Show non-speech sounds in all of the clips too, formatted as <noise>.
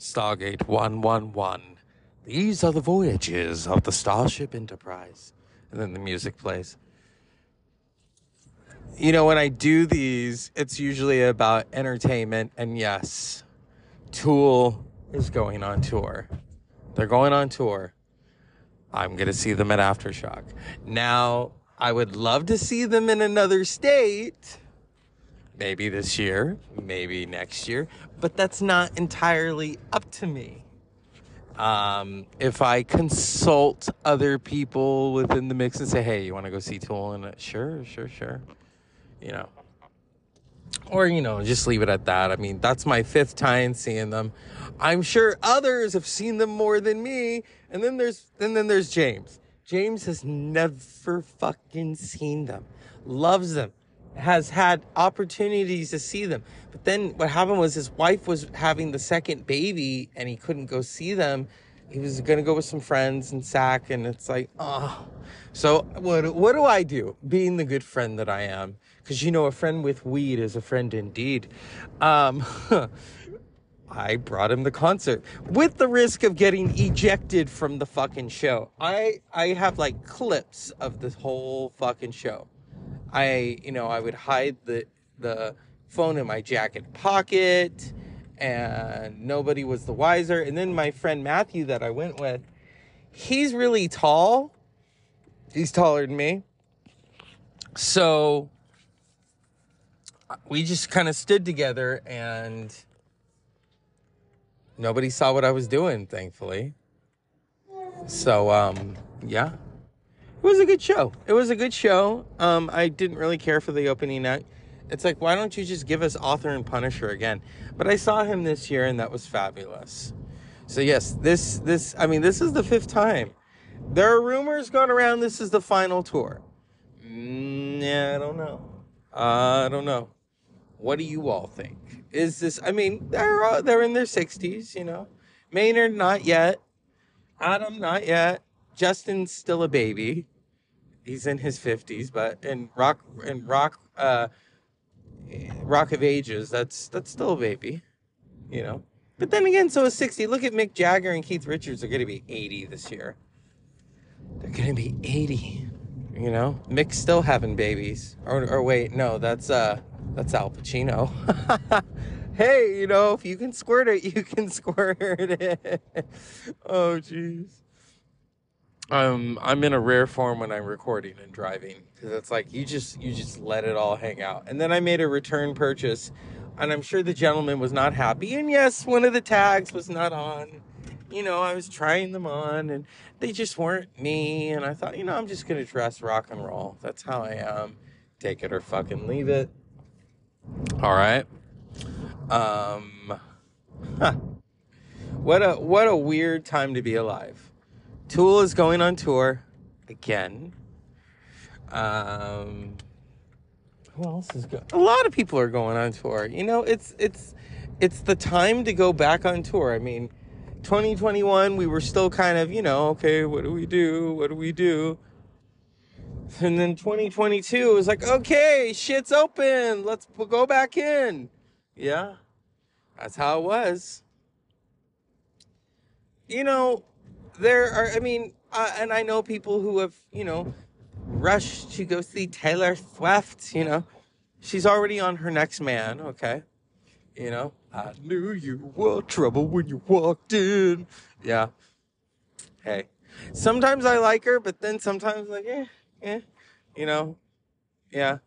Stardate 111. These are the voyages of the Starship Enterprise. And then the music plays. You know, when I do these, it's usually about entertainment. And yes, Tool is going on tour. They're going on tour. I'm going to see them at Aftershock. Now, I would love to see them in another state. Maybe this year, maybe next year, but that's not entirely up to me. Um, if I consult other people within the mix and say, hey, you want to go see Tool? And uh, sure, sure, sure. You know, or you know just leave it at that i mean that's my fifth time seeing them i'm sure others have seen them more than me and then there's and then there's james james has never fucking seen them loves them has had opportunities to see them. But then what happened was his wife was having the second baby and he couldn't go see them. He was gonna go with some friends and sack and it's like oh so what what do i do being the good friend that i am? Because you know a friend with weed is a friend indeed. Um <laughs> I brought him the concert with the risk of getting ejected from the fucking show. I I have like clips of the whole fucking show. I you know I would hide the the phone in my jacket pocket and nobody was the wiser. And then my friend Matthew that I went with, he's really tall. He's taller than me. So we just kind of stood together and nobody saw what I was doing, thankfully. So um yeah. It was a good show. It was a good show. Um I didn't really care for the opening act. It's like why don't you just give us Author and Punisher again? But I saw him this year and that was fabulous. So yes, this this I mean this is the fifth time. There are rumors going around this is the final tour. Mm, yeah, I don't know. I don't know. What do you all think? Is this? I mean, they're all, they're in their sixties, you know. Maynard not yet. Adam not yet. Justin's still a baby. He's in his fifties, but in rock in rock uh, rock of ages, that's that's still a baby, you know. But then again, so is sixty. Look at Mick Jagger and Keith Richards are going to be eighty this year. They're going to be eighty. You know, Mick's still having babies. Or, or wait, no, that's uh, that's Al Pacino. <laughs> hey, you know, if you can squirt it, you can <laughs> squirt it. oh, jeez. Um, I'm in a rare form when I'm recording and driving because it's like you just you just let it all hang out. And then I made a return purchase, and I'm sure the gentleman was not happy. And yes, one of the tags was not on. You know, I was trying them on, and they just weren't me. And I thought, you know, I'm just gonna dress rock and roll. That's how I am. Take it or fucking leave it. All right. Um, huh. what a what a weird time to be alive. Tool is going on tour again. Um, who else is going? A lot of people are going on tour. You know, it's it's it's the time to go back on tour. I mean, 2021 we were still kind of, you know, okay, what do we do? What do we do? And then 2022 was like, okay, shit's open. Let's go back in. Yeah, that's how it was. You know, there are, I mean, uh, and I know people who have, you know, rushed to go see Taylor Swift, you know. She's already on her next man, okay? You know, I knew you were trouble when you walked in. Yeah. Hey, sometimes I like her, but then sometimes like, eh, eh, you know, yeah.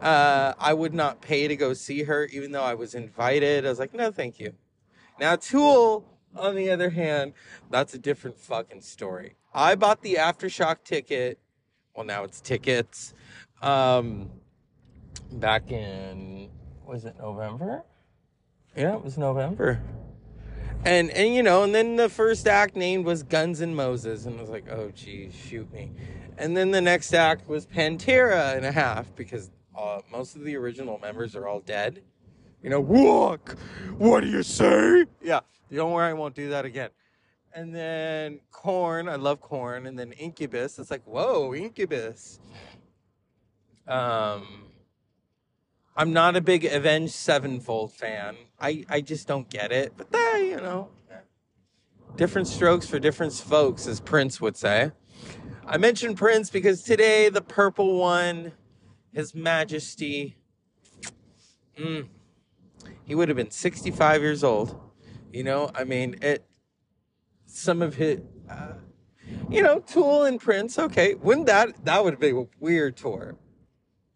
Uh, I would not pay to go see her, even though I was invited. I was like, no, thank you. Now, Tool, on the other hand, that's a different fucking story. I bought the Aftershock ticket. Well, now it's tickets. Um, back in, was it November? Yeah, it was November. And and you know, and then the first act named was Guns and Moses, and I was like, oh geez, shoot me. And then the next act was Pantera and a half because uh, most of the original members are all dead. You know, walk. What do you say? Yeah, don't worry, I won't do that again. And then Korn, I love Korn. and then Incubus. It's like, whoa, Incubus. Um, I'm not a big Avenged Sevenfold fan. I, I just don't get it. But they, you know, different strokes for different folks, as Prince would say. I mentioned Prince because today the purple one, His Majesty, mm, he would have been 65 years old. You know, I mean, it. Some of his, uh, you know, Tool and Prince. Okay, wouldn't that that would be a weird tour?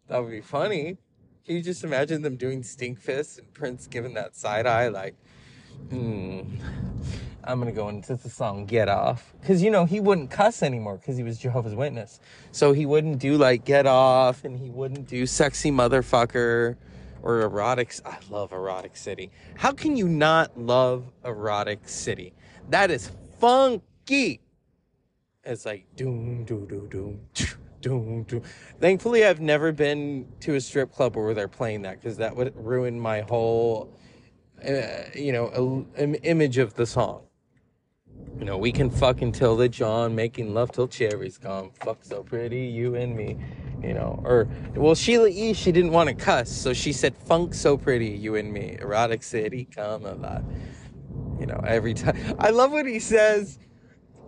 That would be funny. Can you just imagine them doing Stinkfist and Prince giving that side eye, like, hmm, I'm gonna go into the song "Get Off" because you know he wouldn't cuss anymore because he was Jehovah's Witness, so he wouldn't do like "Get Off" and he wouldn't do "Sexy Motherfucker" or "Erotic." I love "Erotic City." How can you not love "Erotic City"? That is funky. It's like doom, doom, doom, doom, doom, doom. Thankfully, I've never been to a strip club where they're playing that because that would ruin my whole, uh, you know, Im- image of the song. You know, we can fuck until the John, making love till cherries come. Fuck so pretty, you and me. You know, or well, Sheila E. She didn't want to cuss, so she said, "Funk so pretty, you and me." Erotic city, come a lot." You know, every time. I love what he says.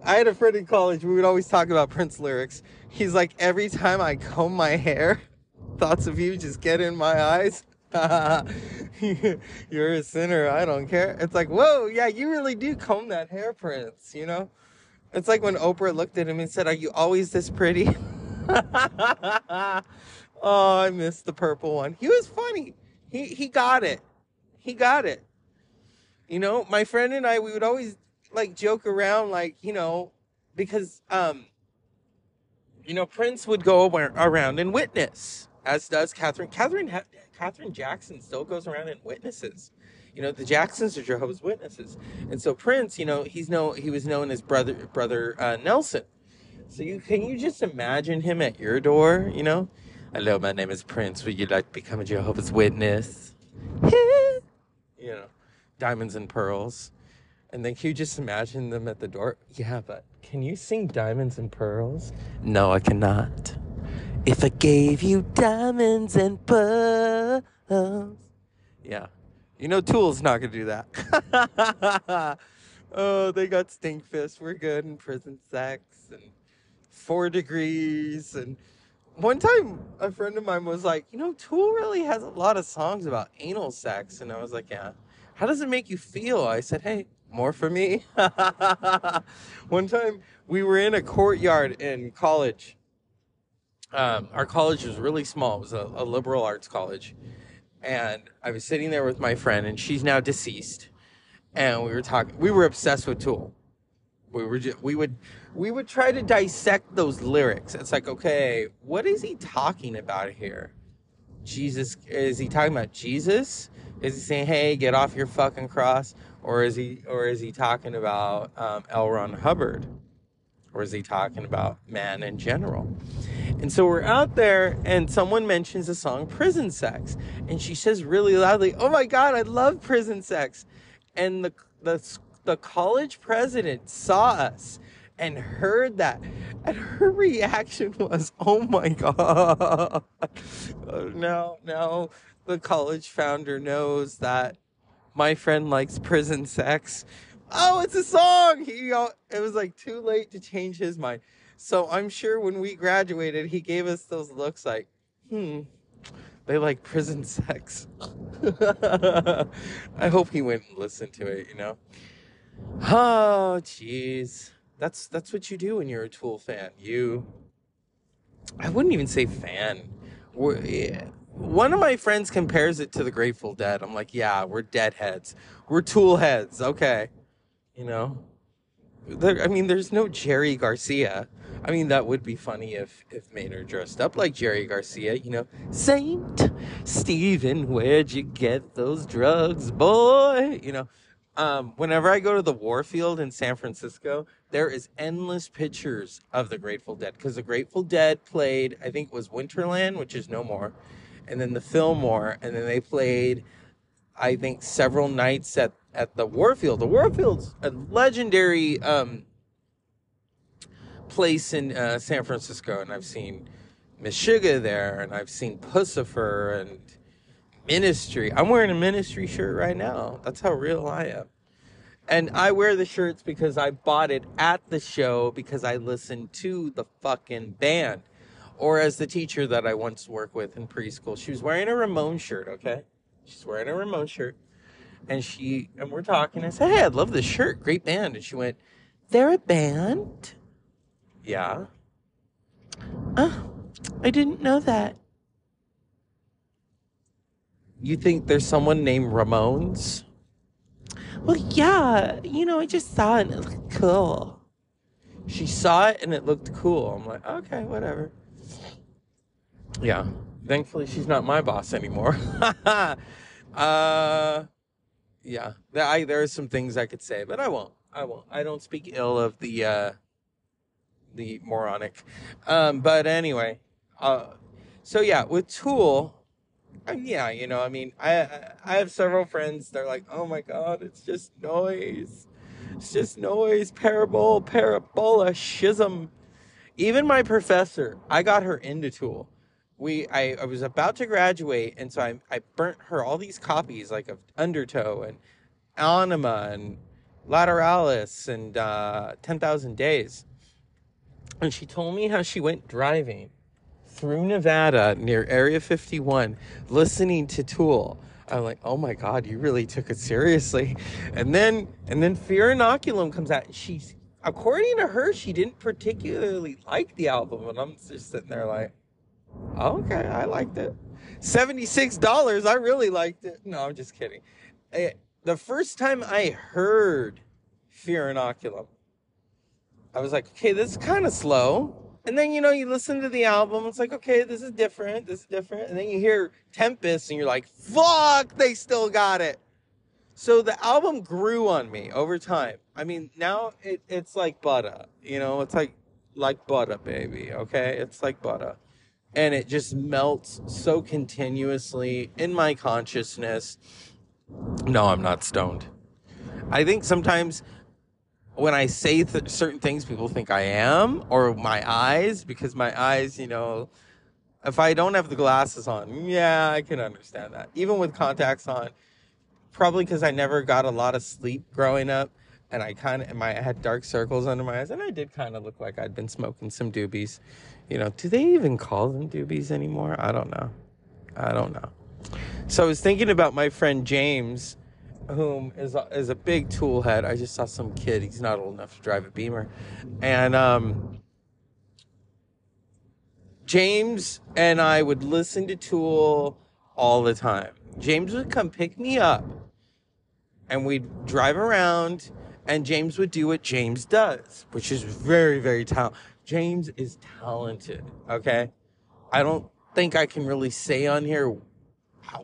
I had a friend in college. We would always talk about Prince lyrics. He's like, every time I comb my hair, <laughs> thoughts of you just get in my eyes. <laughs> You're a sinner. I don't care. It's like, whoa, yeah, you really do comb that hair, Prince. You know, it's like when Oprah looked at him and said, "Are you always this pretty?" <laughs> <laughs> oh, I missed the purple one. He was funny. He he got it. He got it. You know, my friend and I, we would always like joke around, like you know, because um, you know, Prince would go around and witness, as does Katherine. Katherine Katherine Jackson still goes around and witnesses. You know, the Jacksons are Jehovah's Witnesses, and so Prince, you know, he's no he was known as brother brother uh, Nelson. So you can you just imagine him at your door? You know, hello, my name is Prince. Would you like to become a Jehovah's Witness? <laughs> you know, diamonds and pearls. And then can you just imagine them at the door? Yeah, but can you sing Diamonds and Pearls? No, I cannot. If I gave you diamonds and pearls. Yeah. You know, Tool's not to do that. <laughs> oh, they got Stinkfist. We're good in prison sex four degrees. And one time, a friend of mine was like, you know, Tool really has a lot of songs about anal sex. And I was like, yeah. How does it make you feel? I said, hey, more for me. <laughs> One time we were in a courtyard in college. Um, our college was really small. It was a, a, liberal arts college. And I was sitting there with my friend, and she's now deceased. And we were talking. We were obsessed with Tool. We were. Just, we would. We would try to dissect those lyrics. It's like, okay, what is he talking about here? Jesus? Is he talking about Jesus? Is he saying, "Hey, get off your fucking cross"? or is he or is he talking about um, L. Ron Hubbard, or is he talking about man in general? And so we're out there, and someone mentions the song "Prison Sex," and she says really loudly, "Oh my God, I love prison sex!" And the the the college president saw us and heard that, and her reaction was, "Oh my God!" <laughs> now, now the college founder knows that my friend likes prison sex. Oh, it's a song. He it was like too late to change his mind. So I'm sure when we graduated, he gave us those looks like, hmm, they like prison sex. <laughs> I hope he went and listened to it, you know. Oh, jeez. That's that's what you do when you're a Tool fan. You I wouldn't even say fan. We're, yeah one of my friends compares it to the Grateful Dead. I'm like, yeah, we're deadheads. We're tool heads. Okay. You know? There, I mean, there's no Jerry Garcia. I mean, that would be funny if, if Maynard dressed up like Jerry Garcia, you know? Saint Stephen, where'd you get those drugs, boy? You know? Um, whenever I go to the Warfield in San Francisco, there is endless pictures of the Grateful Dead because the Grateful Dead played, I think, it was Winterland, which is no more and then the Fillmore, and then they played, I think, several nights at at the Warfield. The Warfield's a legendary um, place in uh, San Francisco, and I've seen Meshuggah there, and I've seen Puscifer, and Ministry. I'm wearing a Ministry shirt right now. That's how real I am. And I wear the shirts because I bought it at the show because I listened to the fucking band. Or as the teacher that I once worked with in preschool, she was wearing a Ramon shirt, okay? She's wearing a Ramon shirt. And she and we're talking. I said, Hey, I love this shirt. Great band. And she went, They're a band? Yeah. Oh, I didn't know that. You think there's someone named Ramones? Well, yeah. You know, I just saw it and it looked cool. She saw it and it looked cool. I'm like, okay, whatever. Yeah. Thankfully, she's not my boss anymore. <laughs> uh, yeah. I, there are some things I could say, but I won't. I won't. I don't speak ill of the uh, the moronic. Um, but anyway, uh, so yeah, with Tool, yeah, you know, I mean, I I have several friends. They're like, oh my god, it's just noise. It's just noise, parabol, parabola, schism. Even my professor, I got her into Tool. We, I, I was about to graduate, and so I, I burnt her all these copies, like of Undertow and Anima and Lateralus and uh, 10,000 Days. And she told me how she went driving through Nevada near Area 51 listening to Tool. I'm like, oh my God, you really took it seriously. And then and then Fear Inoculum comes out. She's according to her, she didn't particularly like the album. And I'm just sitting there like, okay, I liked it. $76, I really liked it. No, I'm just kidding. The first time I heard Fear Inoculum, I was like, okay, this is kind of slow. And then, you know, you listen to the album, it's like, okay, this is different, this is different. And then you hear Tempest and you're like, fuck, they still got it. So the album grew on me over time. I mean, now it, it's like butter, you know, it's like, like butter, baby, okay? It's like butter. And it just melts so continuously in my consciousness. No, I'm not stoned. I think sometimes when I say th- certain things, people think I am, or my eyes, because my eyes, you know, if I don't have the glasses on, yeah, I can understand that. Even with contacts on, probably because I never got a lot of sleep growing up, and I kind of, my I had dark circles under my eyes, and I did kind of look like I'd been smoking some doobies. You know, do they even call them doobies anymore? I don't know. I don't know. So I was thinking about my friend James whom is a, is a big tool head. I just saw some kid. He's not old enough to drive a Beamer, and um, James and I would listen to Tool all the time. James would come pick me up, and we'd drive around. And James would do what James does, which is very, very talented. James is talented. Okay, I don't think I can really say on here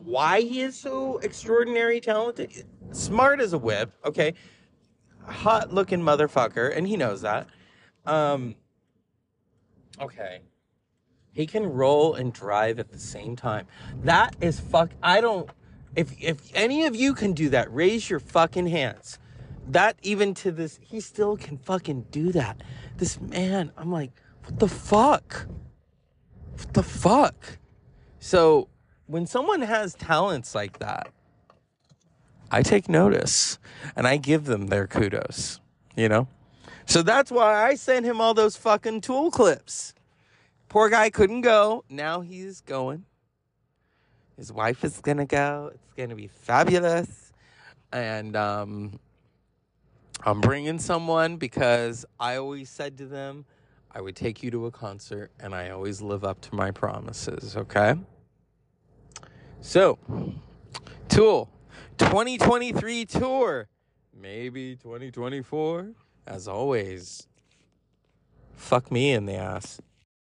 why he is so extraordinary talented. Smart as a whip, okay. Hot looking motherfucker, and he knows that. Um, okay. He can roll and drive at the same time. That is fuck. I don't. If if any of you can do that, raise your fucking hands. That even to this, he still can fucking do that. This man, I'm like, what the fuck? What the fuck? So when someone has talents like that, I take notice and I give them their kudos, you know? So that's why I sent him all those fucking tool clips. Poor guy couldn't go. Now he's going. His wife is going to go. It's going to be fabulous. And um, I'm bringing someone because I always said to them, I would take you to a concert and I always live up to my promises, okay? So, Tool 2023 tour, maybe 2024. As always, fuck me in the ass.